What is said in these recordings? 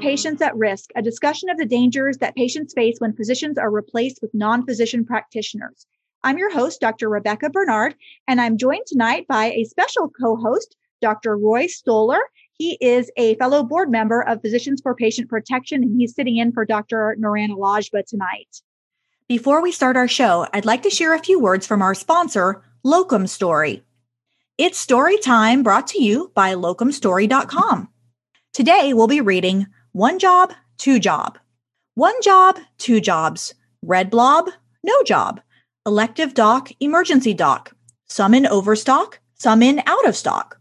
Patients at Risk, a discussion of the dangers that patients face when physicians are replaced with non physician practitioners. I'm your host, Dr. Rebekah Bernard, and I'm joined tonight by a special co host, Dr. Roy Stoller. He is a fellow board member of Physicians for Patient Protection, and he's sitting in for Dr. Niran Al-Agba tonight. Before we start our show, I'd like to share a few words from our sponsor, Locum Story. It's story time brought to you by locumstory.com. Today we'll be reading One Job, Two Job. One Job, Two Jobs. Red Blob, No Job. Elective Doc, Emergency Doc. Some in overstock, some in out of stock.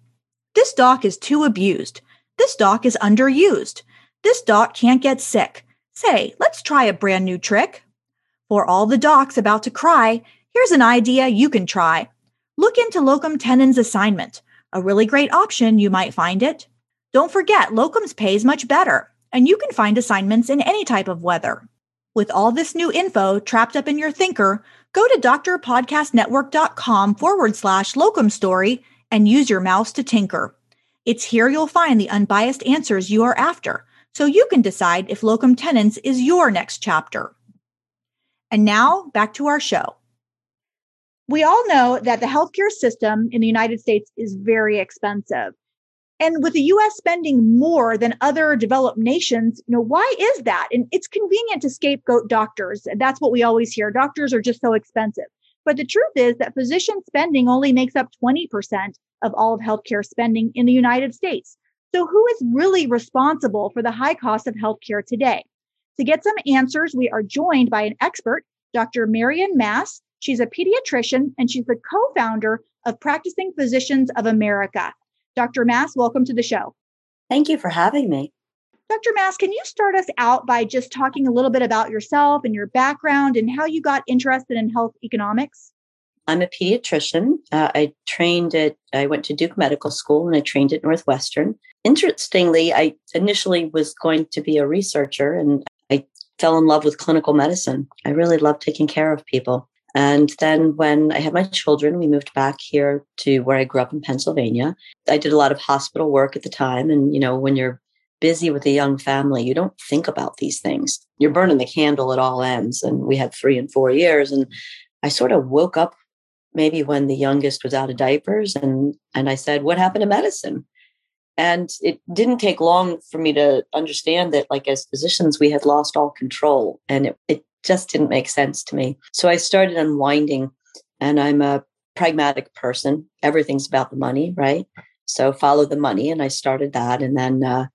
This doc is too abused. This doc is underused. This doc can't get sick. Say, let's try a brand new trick. For all the docs about to cry, here's an idea you can try. Look into locum tenens assignment. A really great option, you might find it. Don't forget, locums pays much better, and you can find assignments in any type of weather. With all this new info trapped up in your thinker, go to drpodcastnetwork.com forward slash locum story and use your mouse to tinker. It's here you'll find the unbiased answers you are after, so you can decide if locum tenens is your next chapter. And now back to our show. We all know that the healthcare system in the United States is very expensive. And with the US spending more than other developed nations, you know, why is that? And it's convenient to scapegoat doctors. That's what we always hear. Doctors are just so expensive. But the truth is that physician spending only makes up 20% of all of healthcare spending in the United States. So who is really responsible for the high cost of healthcare today? To get some answers, we are joined by an expert, Dr. Marion Mass. She's a pediatrician and she's the co-founder of Practicing Physicians of America. Dr. Mass, welcome to the show. Thank you for having me. Dr. Mass, can you start us out by just talking a little bit about yourself and your background and how you got interested in health economics? I'm a pediatrician. Uh, I trained at, I went to Duke Medical School and I trained at Northwestern. Interestingly, I initially was going to be a researcher and I fell in love with clinical medicine. I really love taking care of people. And then when I had my children, we moved back here to where I grew up in Pennsylvania. I did a lot of hospital work at the time. And, you know, when you're busy with a young family, you don't think about these things. You're burning the candle at all ends. And we had three and four years. And I sort of woke up maybe when the youngest was out of diapers and and I said, What happened to medicine? And it didn't take long for me to understand that, like, as physicians, we had lost all control and it, it just didn't make sense to me. So I started unwinding, and I'm a pragmatic person. Everything's about the money, right? So follow the money. And I started that. And then uh,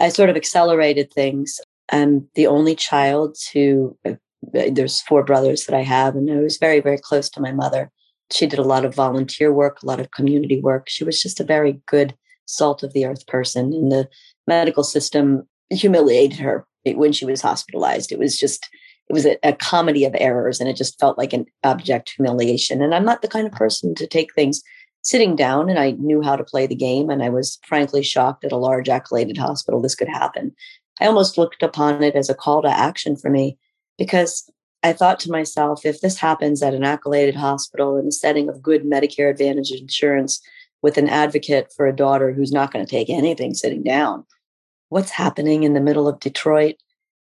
I sort of accelerated things. I'm the only child to, uh, there's four brothers that I have, and I was very, very close to my mother. She did a lot of volunteer work, a lot of community work. She was just a very good salt of the earth person. And the medical system humiliated her when she was hospitalized. It was just, it was a, a, comedy of errors and it just felt like an abject humiliation. And I'm not the kind of person to take things sitting down and I knew how to play the game. And I was frankly shocked at a large accoladed hospital this could happen. I almost looked upon it as a call to action for me because I thought to myself, if this happens at an accoladed hospital in a setting of good Medicare Advantage insurance with an advocate for a daughter who's not going to take anything sitting down, what's happening in the middle of Detroit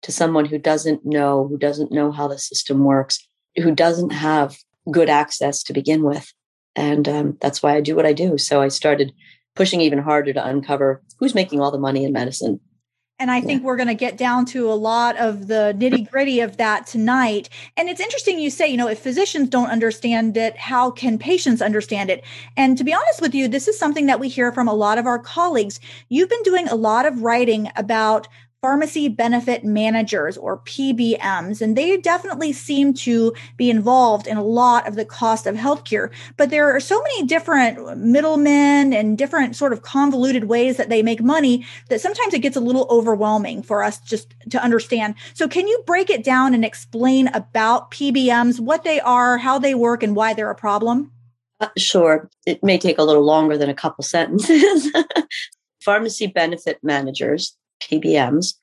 to someone who doesn't know, who doesn't know how the system works, who doesn't have good access to begin with? And um, that's why I do what I do. So I started pushing even harder to uncover who's making all the money in medicine and I think we're going to get down to a lot of the nitty gritty of that tonight. And it's interesting you say, you know, if physicians don't understand it, how can patients understand it? And to be honest with you, this is something that we hear from a lot of our colleagues. You've been doing a lot of writing about pharmacy benefit managers or PBMs, and they definitely seem to be involved in a lot of the cost of healthcare. But there are so many different middlemen and different sort of convoluted ways that they make money that sometimes it gets a little overwhelming for us just to understand. So, can you break it down and explain about PBMs, what they are, how they work, and why they're a problem? Uh, sure. It may take a little longer than a couple sentences. Pharmacy benefit managers PBMs.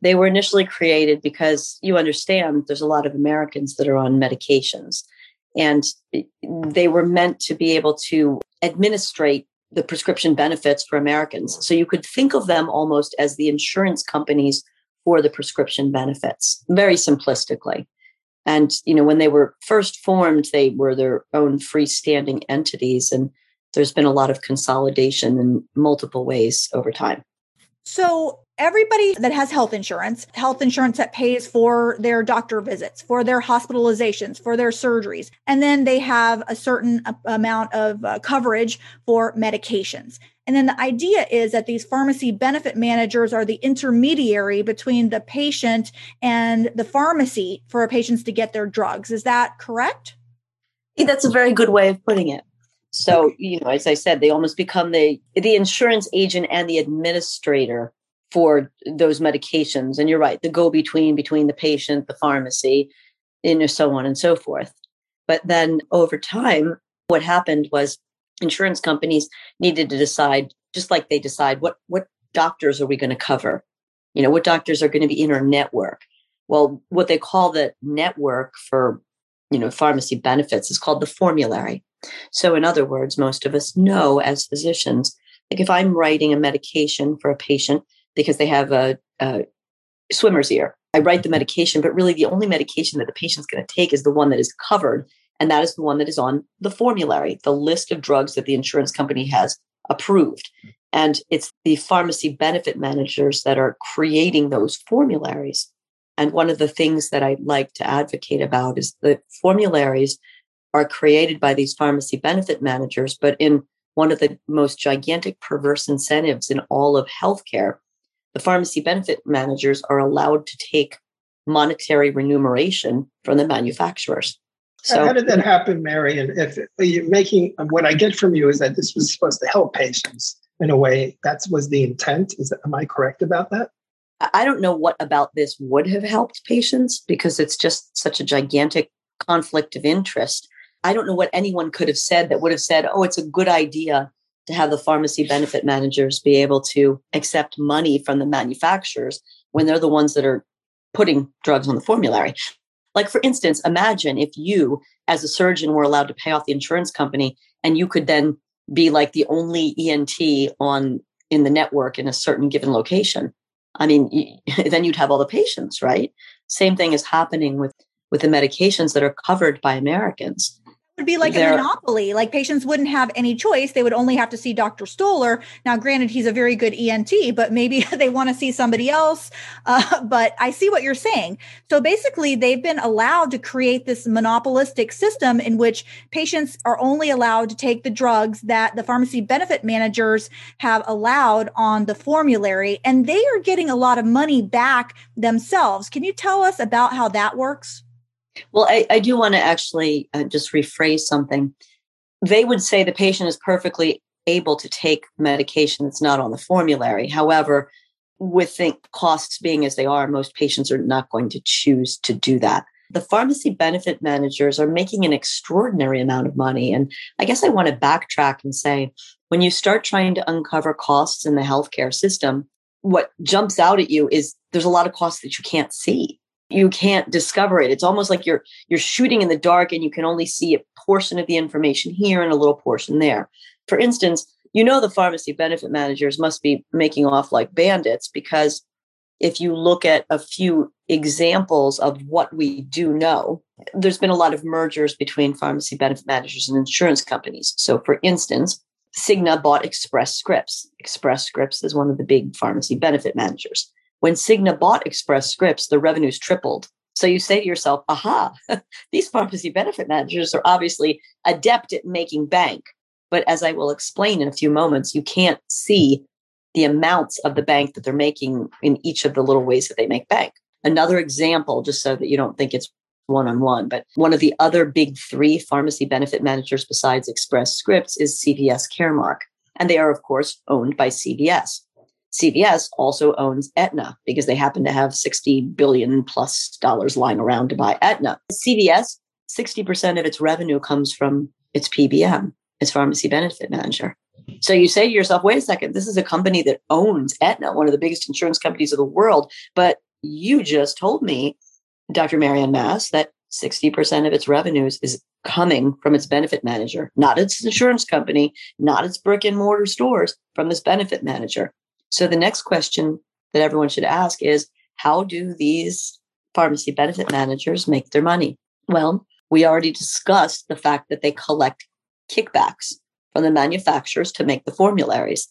They were initially created because you understand there's a lot of Americans that are on medications, and they were meant to be able to administrate the prescription benefits for Americans. So you could think of them almost as the insurance companies for the prescription benefits, very simplistically. And you know, when they were first formed, they were their own freestanding entities, and there's been a lot of consolidation in multiple ways over time. So everybody that has health insurance, health insurance that pays for their doctor visits, for their hospitalizations, for their surgeries, and then they have a certain amount of uh, coverage for medications. And then the idea is that these pharmacy benefit managers are the intermediary between the patient and the pharmacy for patients to get their drugs. Is that correct? That's a very good way of putting it. So, you know, as I said, they almost become the the insurance agent and the administrator for those medications. And you're right, the go between between the patient, the pharmacy, and so on and so forth. But then over time, what happened was insurance companies needed to decide, just like they decide what what doctors are we going to cover? You know, what doctors are going to be in our network? Well, what they call the network for, you know, pharmacy benefits is called the formulary. So, in other words, most of us know as physicians, like if I'm writing a medication for a patient because they have a, a swimmer's ear, I write the mm-hmm. medication, but really the only medication that the patient's going to take is the one that is covered. And that is the one that is on the formulary, the list of drugs that the insurance company has approved. Mm. And it's the pharmacy benefit managers that are creating those formularies. And one of the things that I like to advocate about is the formularies are created by these pharmacy benefit managers, but in one of the most gigantic perverse incentives in all of healthcare, the pharmacy benefit managers are allowed to take monetary remuneration from the manufacturers. So, how did that happen, Mary? And if you're making what I get from you is that this was supposed to help patients in a way, that was the intent. Is that, am I correct about that? I don't know what about this would have helped patients because it's just such a gigantic conflict of interest. I don't know what anyone could have said that would have said, oh, it's a good idea to have the pharmacy benefit managers be able to accept money from the manufacturers when they're the ones that are putting drugs on the formulary. Like, for instance, imagine if you, as a surgeon, were allowed to pay off the insurance company and you could then be like the only ENT on in the network in a certain given location. I mean, then you'd have all the patients, right? Same thing is happening with with the medications that are covered by Americans would be like a monopoly. Like patients wouldn't have any choice. They would only have to see Dr. Stoller. Now, granted, he's a very good ENT, but maybe they want to see somebody else. Uh, but I see what you're saying. So basically, they've been allowed to create this monopolistic system in which patients are only allowed to take the drugs that the pharmacy benefit managers have allowed on the formulary, and they are getting a lot of money back themselves. Can you tell us about how that works? Well, I, I do want to actually uh, just rephrase something. They would say the patient is perfectly able to take medication that's not on the formulary. However, with the costs being as they are, most patients are not going to choose to do that. The pharmacy benefit managers are making an extraordinary amount of money. And I guess I want to backtrack and say when you start trying to uncover costs in the healthcare system, what jumps out at you is there's a lot of costs that you can't see you can't discover it it's almost like you're you're shooting in the dark and you can only see a portion of the information here and a little portion there for instance you know the pharmacy benefit managers must be making off like bandits because if you look at a few examples of what we do know there's been a lot of mergers between pharmacy benefit managers and insurance companies so for instance Cigna bought Express Scripts. Express Scripts is one of the big pharmacy benefit managers. When Cigna bought Express Scripts, the revenues tripled. So you say to yourself, aha, these pharmacy benefit managers are obviously adept at making bank. But as I will explain in a few moments, you can't see the amounts of the bank that they're making in each of the little ways that they make bank. Another example, just so that you don't think it's one on one, but one of the other big three pharmacy benefit managers besides Express Scripts is CVS Caremark. And they are, of course, owned by CVS. CVS also owns Aetna because they happen to have 60 billion plus dollars lying around to buy Aetna. CVS, 60% of its revenue comes from its PBM, its pharmacy benefit manager. So you say to yourself, wait a second, this is a company that owns Aetna, one of the biggest insurance companies of the world. But you just told me, Dr. Marianne Mass, that 60% of its revenues is coming from its benefit manager, not its insurance company, not its brick and mortar stores, from this benefit manager. So the next question that everyone should ask is how do these pharmacy benefit managers make their money? Well, we already discussed the fact that they collect kickbacks from the manufacturers to make the formularies.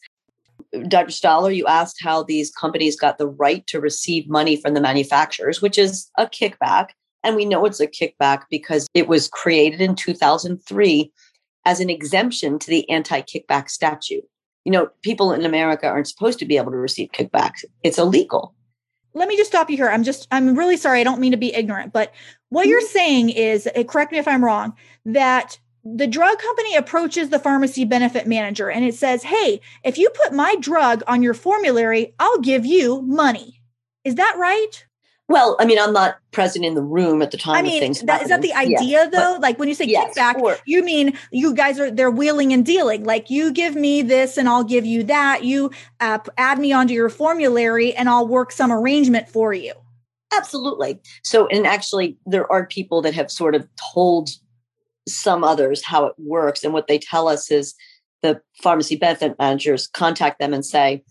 Dr. Stoller, you asked how these companies got the right to receive money from the manufacturers, which is a kickback. And we know it's a kickback because it was created in 2003 as an exemption to the anti kickback statute. You know, people in America aren't supposed to be able to receive kickbacks, it's illegal. Let me just stop you here. I'm just, I'm really sorry. I don't mean to be ignorant, but what you're mm-hmm. saying is, eh, correct me if I'm wrong, that the drug company approaches the pharmacy benefit manager and it says, Hey, if you put my drug on your formulary, I'll give you money. Is that right? Well, I mean, I'm not present in the room at the time. I mean, that, is that the idea though? But, like when you say yes, kickback, or, you mean you guys are they're wheeling and dealing. Like you give me this and I'll give you that. You uh, add me onto your formulary and I'll work some arrangement for you. Absolutely. So, and actually, there are people that have sort of told some others how it works. And what they tell us is the pharmacy benefit managers contact them and say,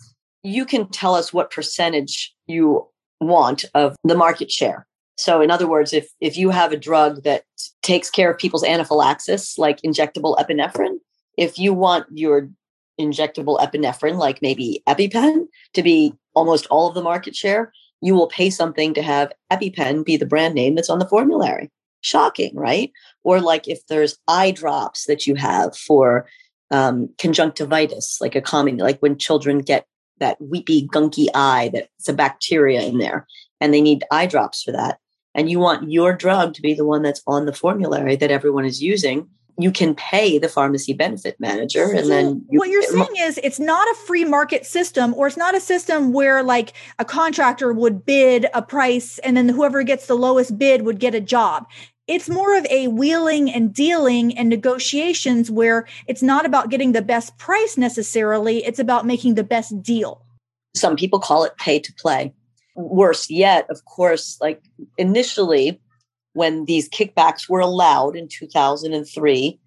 you can tell us what percentage you want of the market share. So, in other words, if, if you have a drug that takes care of people's anaphylaxis, like injectable epinephrine, if you want your injectable epinephrine, like maybe EpiPen, to be almost all of the market share, you will pay something to have EpiPen be the brand name that's on the formulary. Shocking, right? Or like if there's eye drops that you have for um, conjunctivitis, like a common, like when children get that weepy, gunky eye that's a bacteria in there, and they need eye drops for that. And you want your drug to be the one that's on the formulary that everyone is using you can pay the pharmacy benefit manager and then you, what you're saying is it's not a free market system or it's not a system where like a contractor would bid a price and then whoever gets the lowest bid would get a job it's more of a wheeling and dealing and negotiations where it's not about getting the best price necessarily, it's about making the best deal. Some people call it pay to play. Worse yet, of course, like initially when these kickbacks were allowed in 2003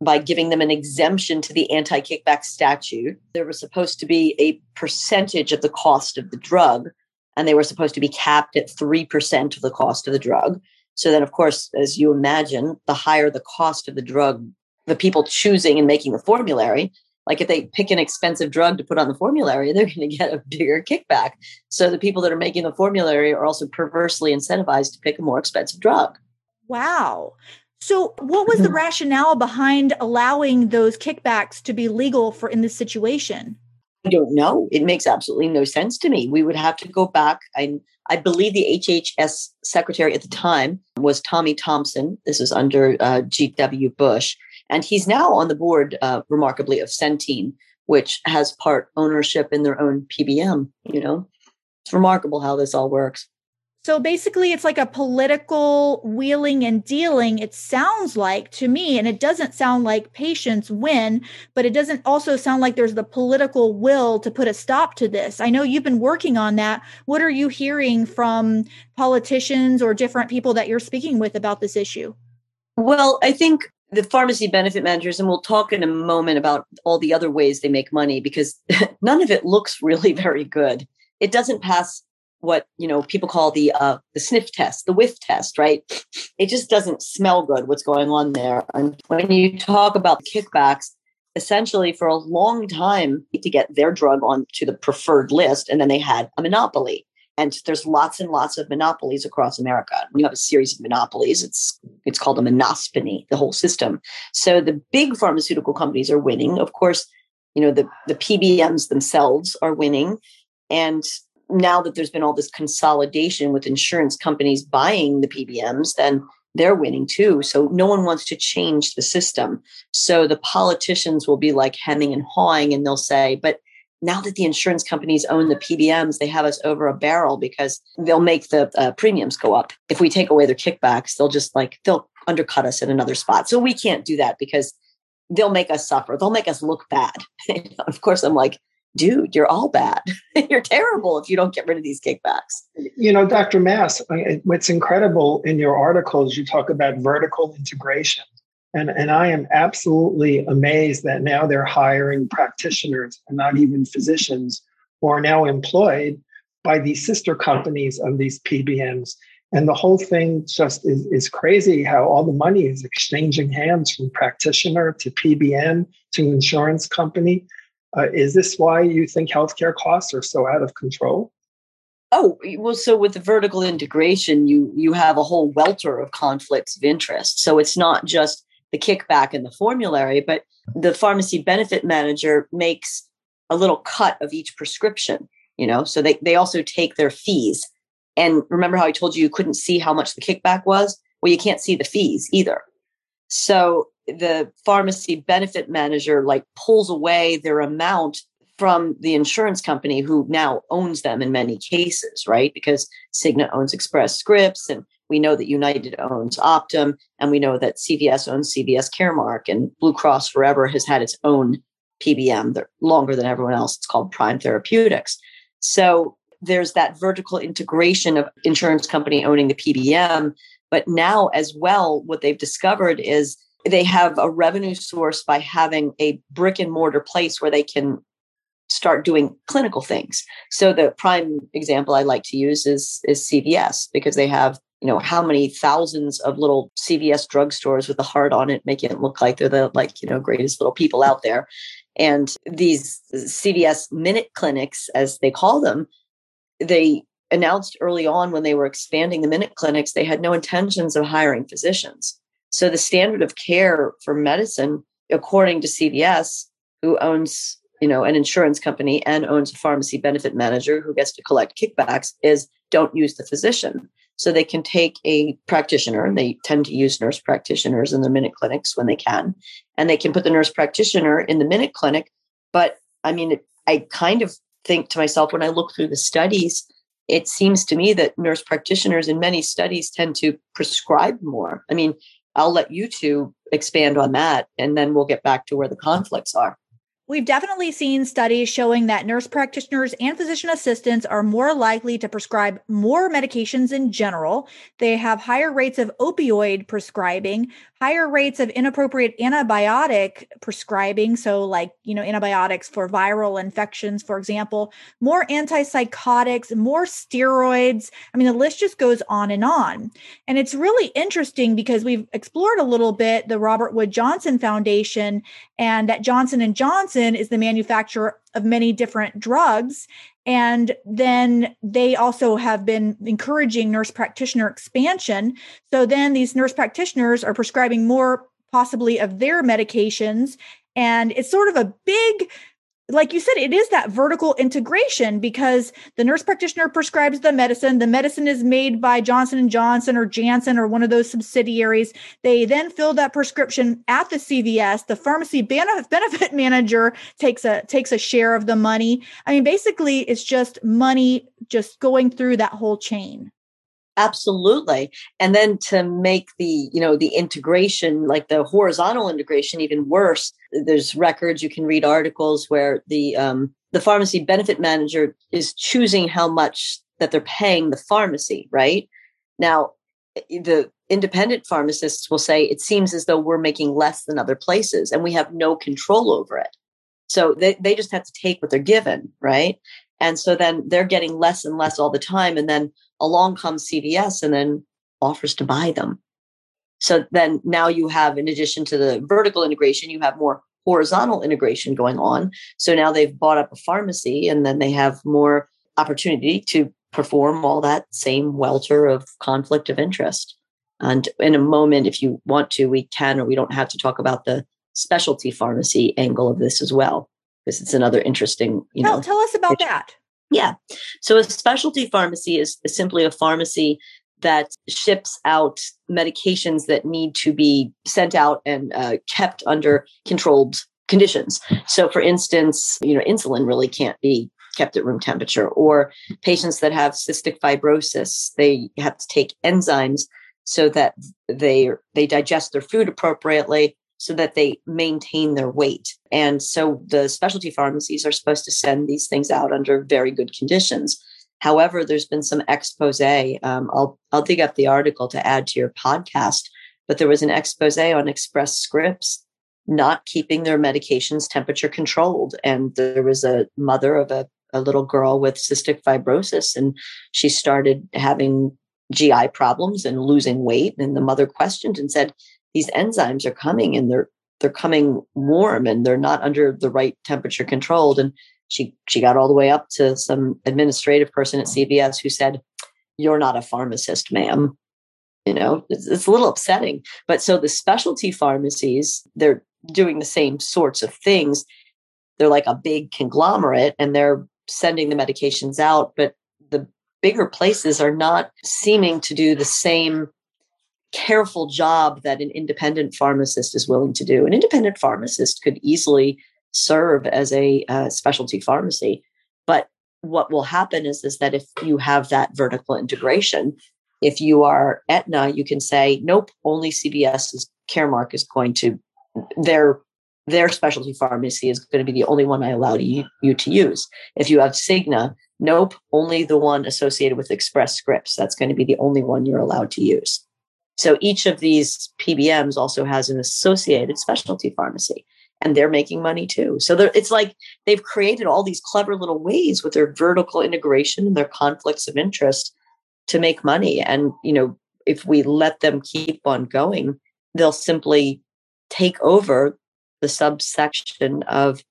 by giving them an exemption to the anti kickback statute, there was supposed to be a percentage of the cost of the drug, and they were supposed to be capped at 3% of the cost of the drug. So then, of course, as you imagine, the higher the cost of the drug, the people choosing and making the formulary, like if they pick an expensive drug to put on the formulary, they're going to get a bigger kickback. So the people that are making the formulary are also perversely incentivized to pick a more expensive drug. Wow. So what was the mm-hmm. rationale behind allowing those kickbacks to be legal for in this situation? I don't know. It makes absolutely no sense to me. We would have to go back. I, I believe the HHS secretary at the time was Tommy Thompson. This is under uh, G.W. Bush. And he's now on the board, uh, remarkably, of Centene, which has part ownership in their own PBM. You know, it's remarkable how this all works. So basically, it's like a political wheeling and dealing, it sounds like to me. And it doesn't sound like patients win, but it doesn't also sound like there's the political will to put a stop to this. I know you've been working on that. What are you hearing from politicians or different people that you're speaking with about this issue? Well, I think the pharmacy benefit managers, and we'll talk in a moment about all the other ways they make money because none of it looks really very good. It doesn't pass what you know people call the uh, the sniff test, the whiff test, right? It just doesn't smell good. What's going on there? And when you talk about kickbacks, essentially for a long time to get their drug onto the preferred list, and then they had a monopoly. And there's lots and lots of monopolies across America. We have a series of monopolies. It's it's called a monopsony, the whole system. So the big pharmaceutical companies are winning. Of course, you know the the PBMs themselves are winning, and now that there's been all this consolidation with insurance companies buying the PBMs, then they're winning too. So no one wants to change the system. So the politicians will be like hemming and hawing and they'll say, but now that the insurance companies own the PBMs, they have us over a barrel because they'll make the uh, premiums go up. If we take away their kickbacks, they'll just like, they'll undercut us in another spot. So we can't do that because they'll make us suffer. They'll make us look bad. of course, I'm like, dude, you're all bad. you're terrible if you don't get rid of these kickbacks. You know, Dr. Mass, what's incredible in your articles, you talk about vertical integration. And, and I am absolutely amazed that now they're hiring practitioners and not even physicians who are now employed by these sister companies of these PBMs. And the whole thing just is, is crazy how all the money is exchanging hands from practitioner to PBM to insurance company. Uh, is this why you think healthcare costs are so out of control? Oh, well, so with the vertical integration, you you have a whole welter of conflicts of interest. So it's not just the kickback and the formulary, but the pharmacy benefit manager makes a little cut of each prescription, you know, so they, they also take their fees. And remember how I told you you couldn't see how much the kickback was? Well, you can't see the fees either. So the pharmacy benefit manager like pulls away their amount from the insurance company who now owns them in many cases, right? Because Cigna owns Express Scripts and we know that United owns Optum, and we know that CVS owns CVS Caremark, and Blue Cross Forever has had its own PBM longer than everyone else. It's called Prime Therapeutics. So there's that vertical integration of insurance company owning the PBM. But now, as well, what they've discovered is they have a revenue source by having a brick and mortar place where they can start doing clinical things. So the prime example I like to use is is CVS because they have you know how many thousands of little CVS drugstores with a heart on it, making it look like they're the like you know greatest little people out there. And these CVS minute clinics, as they call them, they announced early on when they were expanding the minute clinics, they had no intentions of hiring physicians. So the standard of care for medicine, according to CVS, who owns you know an insurance company and owns a pharmacy benefit manager who gets to collect kickbacks, is don't use the physician. So they can take a practitioner, and they tend to use nurse practitioners in the minute clinics when they can, and they can put the nurse practitioner in the minute clinic. But I mean, I kind of think to myself when I look through the studies, it seems to me that nurse practitioners in many studies tend to prescribe more. I mean, I'll let you two expand on that, and then we'll get back to where the conflicts are. We've definitely seen studies showing that nurse practitioners and physician assistants are more likely to prescribe more medications in general. They have higher rates of opioid prescribing, higher rates of inappropriate antibiotic prescribing. So, like, you know, antibiotics for viral infections, for example, more antipsychotics, more steroids. I mean, the list just goes on and on. And it's really interesting because we've explored a little bit the Robert Wood Johnson Foundation and that Johnson and Johnson is the manufacturer of many different drugs and then they also have been encouraging nurse practitioner expansion. So then these nurse practitioners are prescribing more possibly of their medications. And it's sort of a big like you said, it is that vertical integration because the nurse practitioner prescribes the medicine. The medicine is made by Johnson and Johnson or Janssen or one of those subsidiaries. They then fill that prescription at the CVS. The pharmacy benefit manager takes a takes a share of the money. I mean, basically, it's just money just going through that whole chain absolutely and then to make the you know the integration like the horizontal integration even worse there's records you can read articles where the um, the pharmacy benefit manager is choosing how much that they're paying the pharmacy right? Now the independent pharmacists will say it seems as though we're making less than other places and we have no control over it. So they, they just have to take what they're given right? And so then they're getting less and less all the time and then along comes CVS and then offers to buy them. So then now you have, in addition to the vertical integration, you have more horizontal integration going on. So now they've bought up a pharmacy and then they have more opportunity to perform all that same welter of conflict of interest. And in a moment, if you want to, we can or we don't have to talk about the specialty pharmacy angle of this as well, because it's another interesting, you tell, know. Tell us about that. Yeah. So a specialty pharmacy is, simply a pharmacy that ships out medications that need to be sent out and uh, kept under controlled conditions. So, for instance, you know, insulin really can't be kept at room temperature, or patients that have cystic fibrosis, they have to take enzymes so that they they digest their food appropriately, so that they maintain their weight. And so the specialty pharmacies are supposed to send these things out under very good conditions. However, there's been some expose. Um, I'll I'll dig up the article to add to your podcast, but there was an expose on Express Scripts not keeping their medications temperature controlled, and there was a mother of a, a little girl with cystic fibrosis, and she started having GI problems and losing weight. And the mother questioned and said, "These enzymes are coming, and they're they're coming warm, and they're not under the right temperature controlled." And she she got all the way up to some administrative person at CVS who said, "You're not a pharmacist, ma'am." You know, it's, it's a little upsetting. But so the specialty pharmacies, they're doing the same sorts of things. They're like a big conglomerate, and they're sending the medications out, but the bigger places are not seeming to do the same careful job that an independent pharmacist is willing to do. An independent pharmacist could easily serve as a uh, specialty pharmacy. But what will happen is, is that if you have that vertical integration, if you are Aetna, you can say, nope, only CVS's Caremark is going to their their specialty pharmacy is going to be the only one I allow you, you to use. If you have Cigna, nope, only the one associated with Express Scripts. That's going to be the only one you're allowed to use. So each of these PBMs also has an associated specialty pharmacy and they're making money too. So it's like they've created all these clever little ways with their vertical integration and their conflicts of interest to make money. And, you know, if we let them keep on going, they'll simply take over the subsection of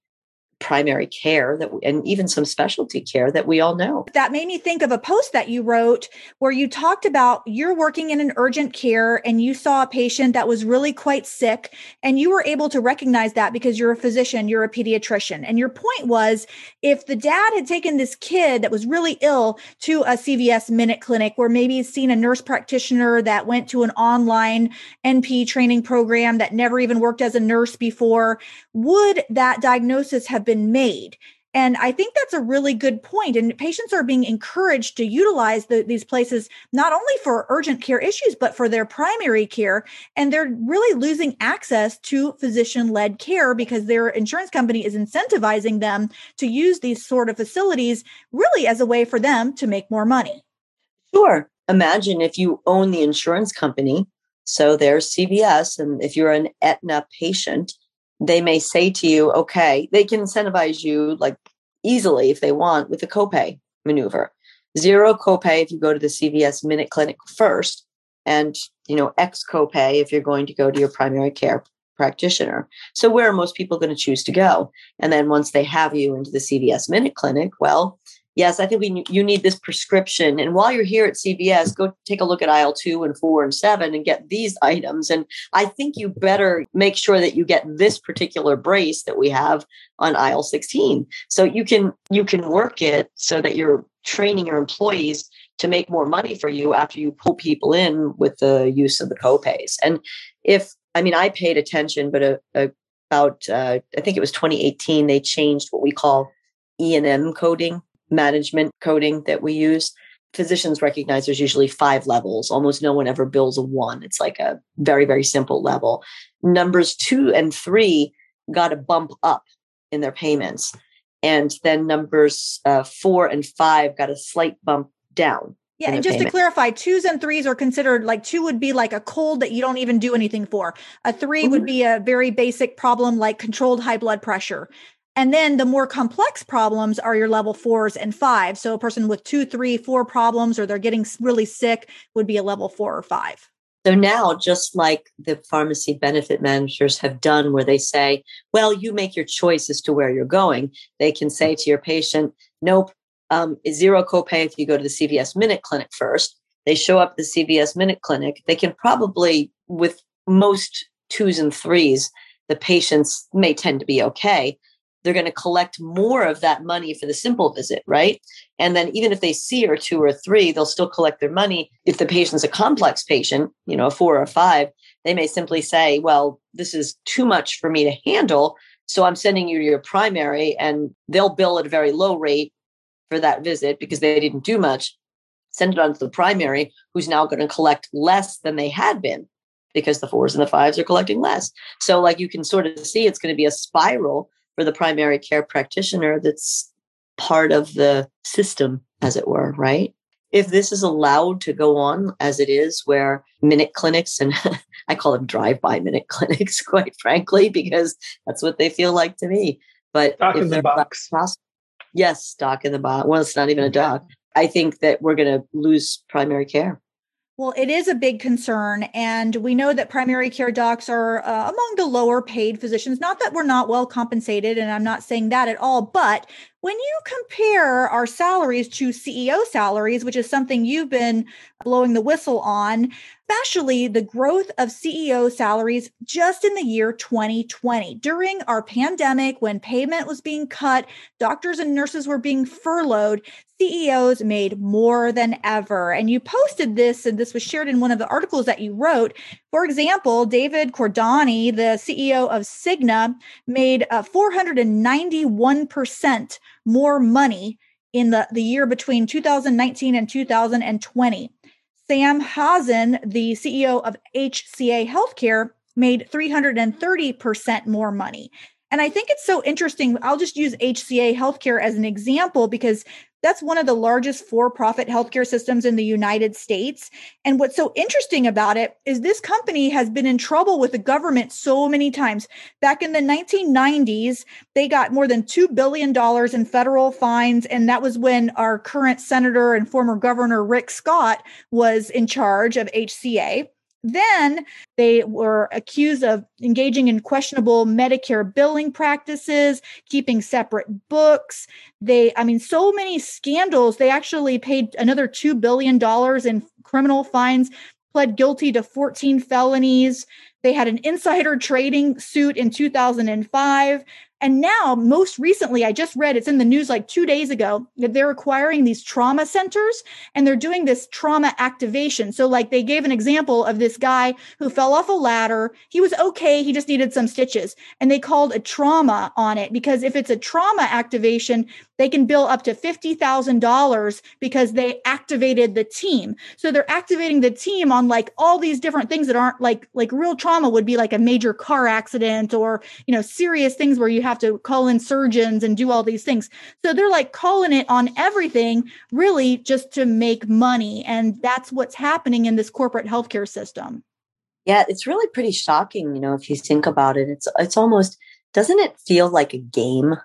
primary care that and even some specialty care that we all know. That made me think of a post that you wrote where you talked about you're working in an urgent care and you saw a patient that was really quite sick and you were able to recognize that because you're a physician, you're a pediatrician. And your point was if the dad had taken this kid that was really ill to a CVS minute clinic where maybe he's seen a nurse practitioner that went to an online NP training program that never even worked as a nurse before, would that diagnosis have been been made. And I think that's a really good point. And patients are being encouraged to utilize the, these places not only for urgent care issues, but for their primary care. And they're really losing access to physician led care because their insurance company is incentivizing them to use these sort of facilities really as a way for them to make more money. Sure. Imagine if you own the insurance company. So there's CVS, and if you're an Aetna patient, they may say to you, okay, they can incentivize you like easily if they want with the copay maneuver. Zero copay if you go to the CVS Minute Clinic first, and you know X copay if you're going to go to your primary care practitioner. So where are most people going to choose to go? And then once they have you into the CVS Minute Clinic, well, yes, I think we you need this prescription. And while you're here at CVS, go take a look at aisle two and four and seven and get these items. And I think you better make sure that you get this particular brace that we have on aisle 16. So you can you can work it so that you're training your employees to make more money for you after you pull people in with the use of the copays. And if I mean I paid attention, but a, a about uh, I think it was 2018 they changed what we call E and M coding management coding that we use, physicians recognize there's usually five levels. Almost no one ever bills a one. It's like a very, very simple level. Numbers two and three got a bump up in their payments. And then numbers uh, four and five got a slight bump down. Yeah, and just payment. to clarify, twos and threes are considered like two would be like a cold that you don't even do anything for. A 3 mm-hmm. would be a very basic problem like controlled high blood pressure. And then the more complex problems are your level fours and five. So a person with two, three, four problems, or they're getting really sick would be a level four or five. So now, just like the pharmacy benefit managers have done, where they say, well, you make your choice as to where you're going, they can say to your patient, nope, um, zero copay if you go to the CVS Minute Clinic first. They show up the CVS Minute Clinic. They can probably, with most twos and threes, the patients may tend to be okay they're going to collect more of that money for the simple visit, right? And then even if they see or two or three, they'll still collect their money. If the patient's a complex patient, you know, a four or five, they may simply say, well, this is too much for me to handle. So I'm sending you to your primary and they'll bill at a very low rate for that visit because they didn't do much. Send it on to the primary, who's now going to collect less than they had been because the fours and the fives are collecting less. So, like you can sort of see, it's going to be a spiral for the primary care practitioner that's part of the system, as it were, right? If this is allowed to go on as it is, where minute clinics and I call them drive by minute clinics, quite frankly, because that's what they feel like to me. But doc in the box. yes, doc in the box. Well, it's not even a doc. I think that we're going to lose primary care. Well, it is a big concern. And we know that primary care docs are uh, among the lower paid physicians. Not that we're not well compensated, and I'm not saying that at all, but when you compare our salaries to CEO salaries, which is something you've been blowing the whistle on, especially the growth of CEO salaries just in the year 2020. During our pandemic, when payment was being cut, doctors and nurses were being furloughed, CEOs made more than ever. And you posted this, and this was shared in one of the articles that you wrote. For example, David Cordani, the CEO of Cigna, made uh, 491% more money in the, the year between 2019 and 2020. Sam Hazen, the CEO of HCA Healthcare, made 330% more money. And I think it's so interesting. I'll just use HCA Healthcare as an example because that's one of the largest for profit healthcare systems in the United States. And what's so interesting about it is this company has been in trouble with the government so many times. Back in the 1990s, they got more than $2 billion in federal fines. And that was when our current senator and former governor, Rick Scott, was in charge of HCA. Then they were accused of engaging in questionable Medicare billing practices, keeping separate books. They, I mean, so many scandals. They actually paid another $2 billion in criminal fines, pled guilty to 14 felonies. They had an insider trading suit in 2005. And now, most recently, I just read it's in the news like two days ago that they're acquiring these trauma centers and they're doing this trauma activation. So, like, they gave an example of this guy who fell off a ladder. He was okay, he just needed some stitches. And they called a trauma on it because if it's a trauma activation, they can bill up to $50,000 because they activated the team. So they're activating the team on like all these different things that aren't like like real trauma would be like a major car accident or, you know, serious things where you have to call in surgeons and do all these things. So they're like calling it on everything really just to make money and that's what's happening in this corporate healthcare system. Yeah, it's really pretty shocking, you know, if you think about it. It's it's almost doesn't it feel like a game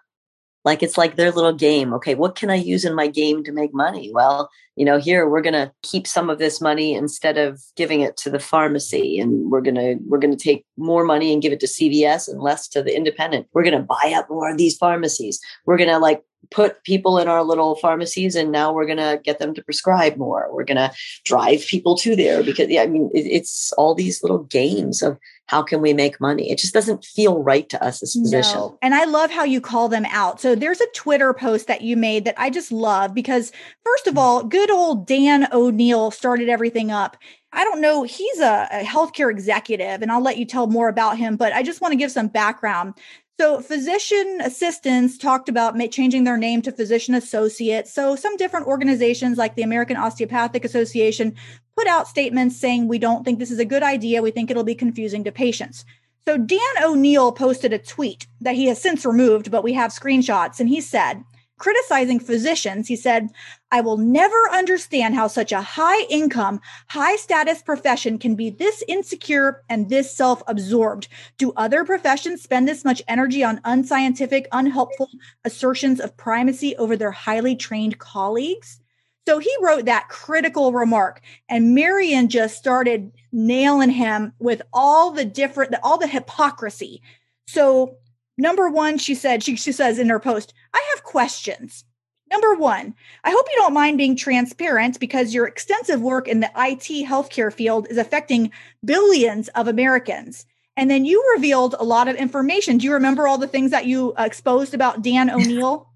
like it's like their little game. Okay, what can I use in my game to make money? Well, you know, here we're going to keep some of this money instead of giving it to the pharmacy and we're going to we're going to take more money and give it to CVS and less to the independent. We're going to buy up more of these pharmacies. We're going to like put people in our little pharmacies and now we're going to get them to prescribe more. We're going to drive people to there because yeah, I mean it, it's all these little games of how can we make money? It just doesn't feel right to us as physicians. No. And I love how you call them out. So there's a Twitter post that you made that I just love because, first of all, good old Dan O'Neill started everything up. I don't know, he's a, a healthcare executive, and I'll let you tell more about him, but I just want to give some background. So, physician assistants talked about changing their name to physician associate. So, some different organizations like the American Osteopathic Association put out statements saying, We don't think this is a good idea. We think it'll be confusing to patients. So, Dan O'Neill posted a tweet that he has since removed, but we have screenshots. And he said, criticizing physicians, he said, I will never understand how such a high income, high status profession can be this insecure and this self absorbed. Do other professions spend this much energy on unscientific, unhelpful assertions of primacy over their highly trained colleagues? So he wrote that critical remark, and Marion just started nailing him with all the different, all the hypocrisy. So Number one, she said, she, she says in her post, I have questions. Number one, I hope you don't mind being transparent because your extensive work in the IT healthcare field is affecting billions of Americans. And then you revealed a lot of information. Do you remember all the things that you uh, exposed about Dan O'Neill?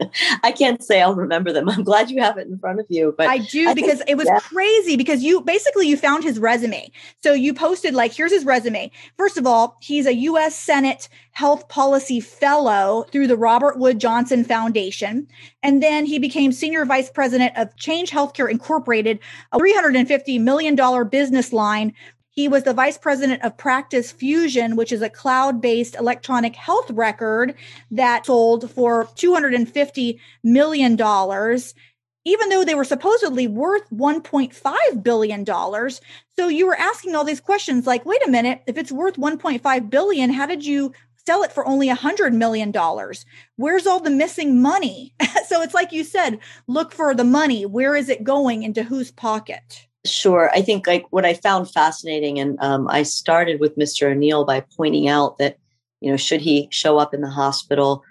I can't say I'll remember them. I'm glad you have it in front of you, but I do I because think, it was yeah. crazy because you basically you found his resume. So you posted like here's his resume. First of all, he's a US Senate Health Policy Fellow through the Robert Wood Johnson Foundation, and then he became senior vice president of Change Healthcare Incorporated, a 350 million dollar business line He was the vice president of Practice Fusion, which is a cloud based electronic health record that sold for $250 million even though they were supposedly worth $1.5 billion. So you were asking all these questions like, wait a minute, if it's worth 1.5 billion, how did you sell it for only $100 million? Where's all the missing money? so it's like you said, look for the money. Where is it going into whose pocket? Sure. I think like what I found fascinating, and um, I started with Mr. O'Neill by pointing out that, you know, should he show up in the hospital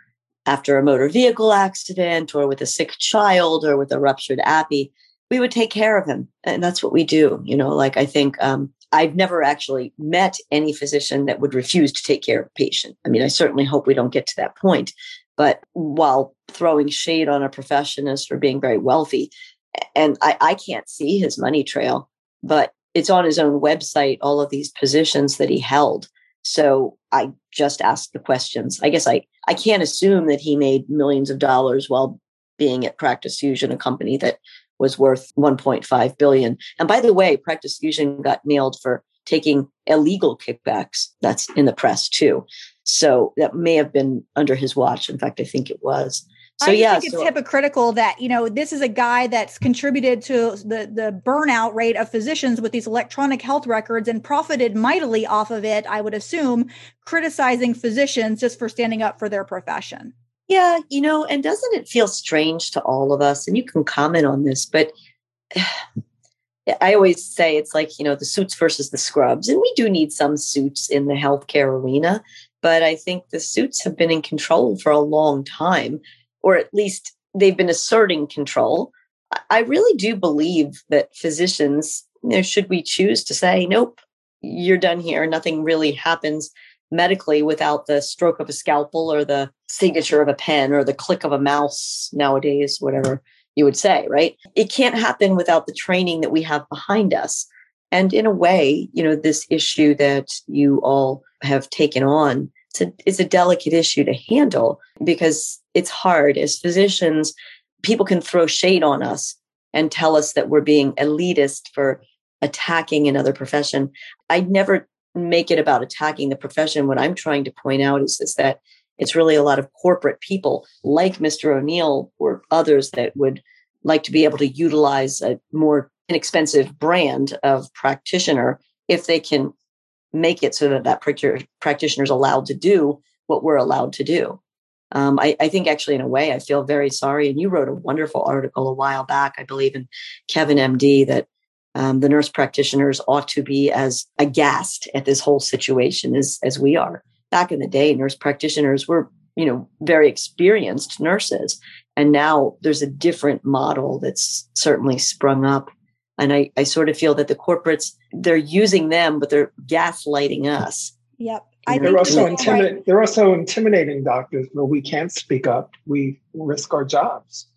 after a motor vehicle accident or with a sick child or with a ruptured appy, we would take care of him. And that's what we do. You know, like I think um, I've never actually met any physician that would refuse to take care of a patient. I mean, I certainly hope we don't get to that point. But while throwing shade on a profession as for being very wealthy, and I, I can't see his money trail, but it's on his own website, all of these positions that he held. So I just asked the questions. I guess I, I can't assume that he made millions of dollars while being at Practice Fusion, a company that was worth 1.5 billion. And by the way, Practice Fusion got nailed for taking illegal kickbacks. That's in the press too. So that may have been under his watch. In fact, I think it was. So I yeah, think it's so, hypocritical that you know this is a guy that's contributed to the the burnout rate of physicians with these electronic health records and profited mightily off of it. I would assume criticizing physicians just for standing up for their profession. Yeah, you know, and doesn't it feel strange to all of us? And you can comment on this, but I always say it's like you know the suits versus the scrubs, and we do need some suits in the healthcare arena. But I think the suits have been in control for a long time or at least they've been asserting control. I really do believe that physicians, you know, should we choose to say, nope, you're done here, nothing really happens medically without the stroke of a scalpel or the signature of a pen or the click of a mouse nowadays, whatever you would say, right? It can't happen without the training that we have behind us. And in a way, you know, this issue that you all have taken on it's a, it's a delicate issue to handle because it's hard. As physicians people can throw shade on us and tell us that we're being elitist for attacking another profession. I never make it about attacking the profession. What i'm trying to point out is, is that it's really a lot of corporate people like mr o'neill or others that would like to be able to utilize a more inexpensive brand of practitioner if they can make it so that that practitioner is allowed to do what we're allowed to do. Um, I, I, think actually, in a way, I feel very sorry. And you wrote a wonderful article a while back, I believe, in Kevin MD, that um, the nurse practitioners ought to be as aghast at this whole situation as as we are. Back in the day, nurse practitioners were, you know, very experienced nurses, and now there's a different model that's certainly sprung up and I, I sort of feel that the corporates, they're using them, but they're gaslighting us. Yep. I they're also intimidating. Right. They're also intimidating doctors where we can't speak up. We risk our jobs.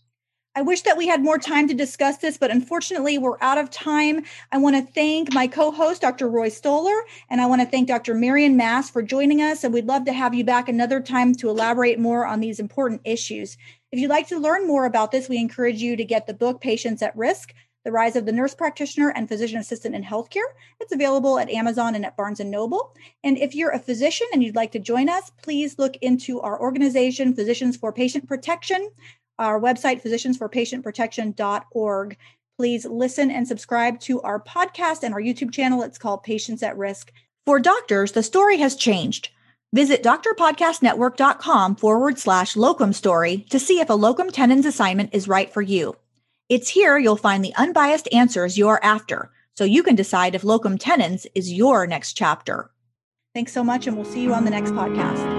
I wish that we had more time to discuss this, but unfortunately, we're out of time. I want to thank my co host, Dr. Roy Stoller, and I want to thank Dr. Marion Mass for joining us. And we'd love to have you back another time to elaborate more on these important issues. If you'd like to learn more about this, we encourage you to get the book Patients at Risk the Rise of the Nurse Practitioner and Physician Assistant in Healthcare. It's available at Amazon and at Barnes & Noble. And if you're a physician and you'd like to join us, please look into our organization, Physicians for Patient Protection, our website, physiciansforpatientprotection.org. Please listen and subscribe to our podcast and our YouTube channel. It's called Patients at Risk. For doctors, the story has changed. Visit drpodcastnetwork.com forward slash locum story to see if a locum tenens assignment is right for you. It's here you'll find the unbiased answers you're after, so you can decide if locum tenens is your next chapter. Thanks so much, and we'll see you on the next podcast.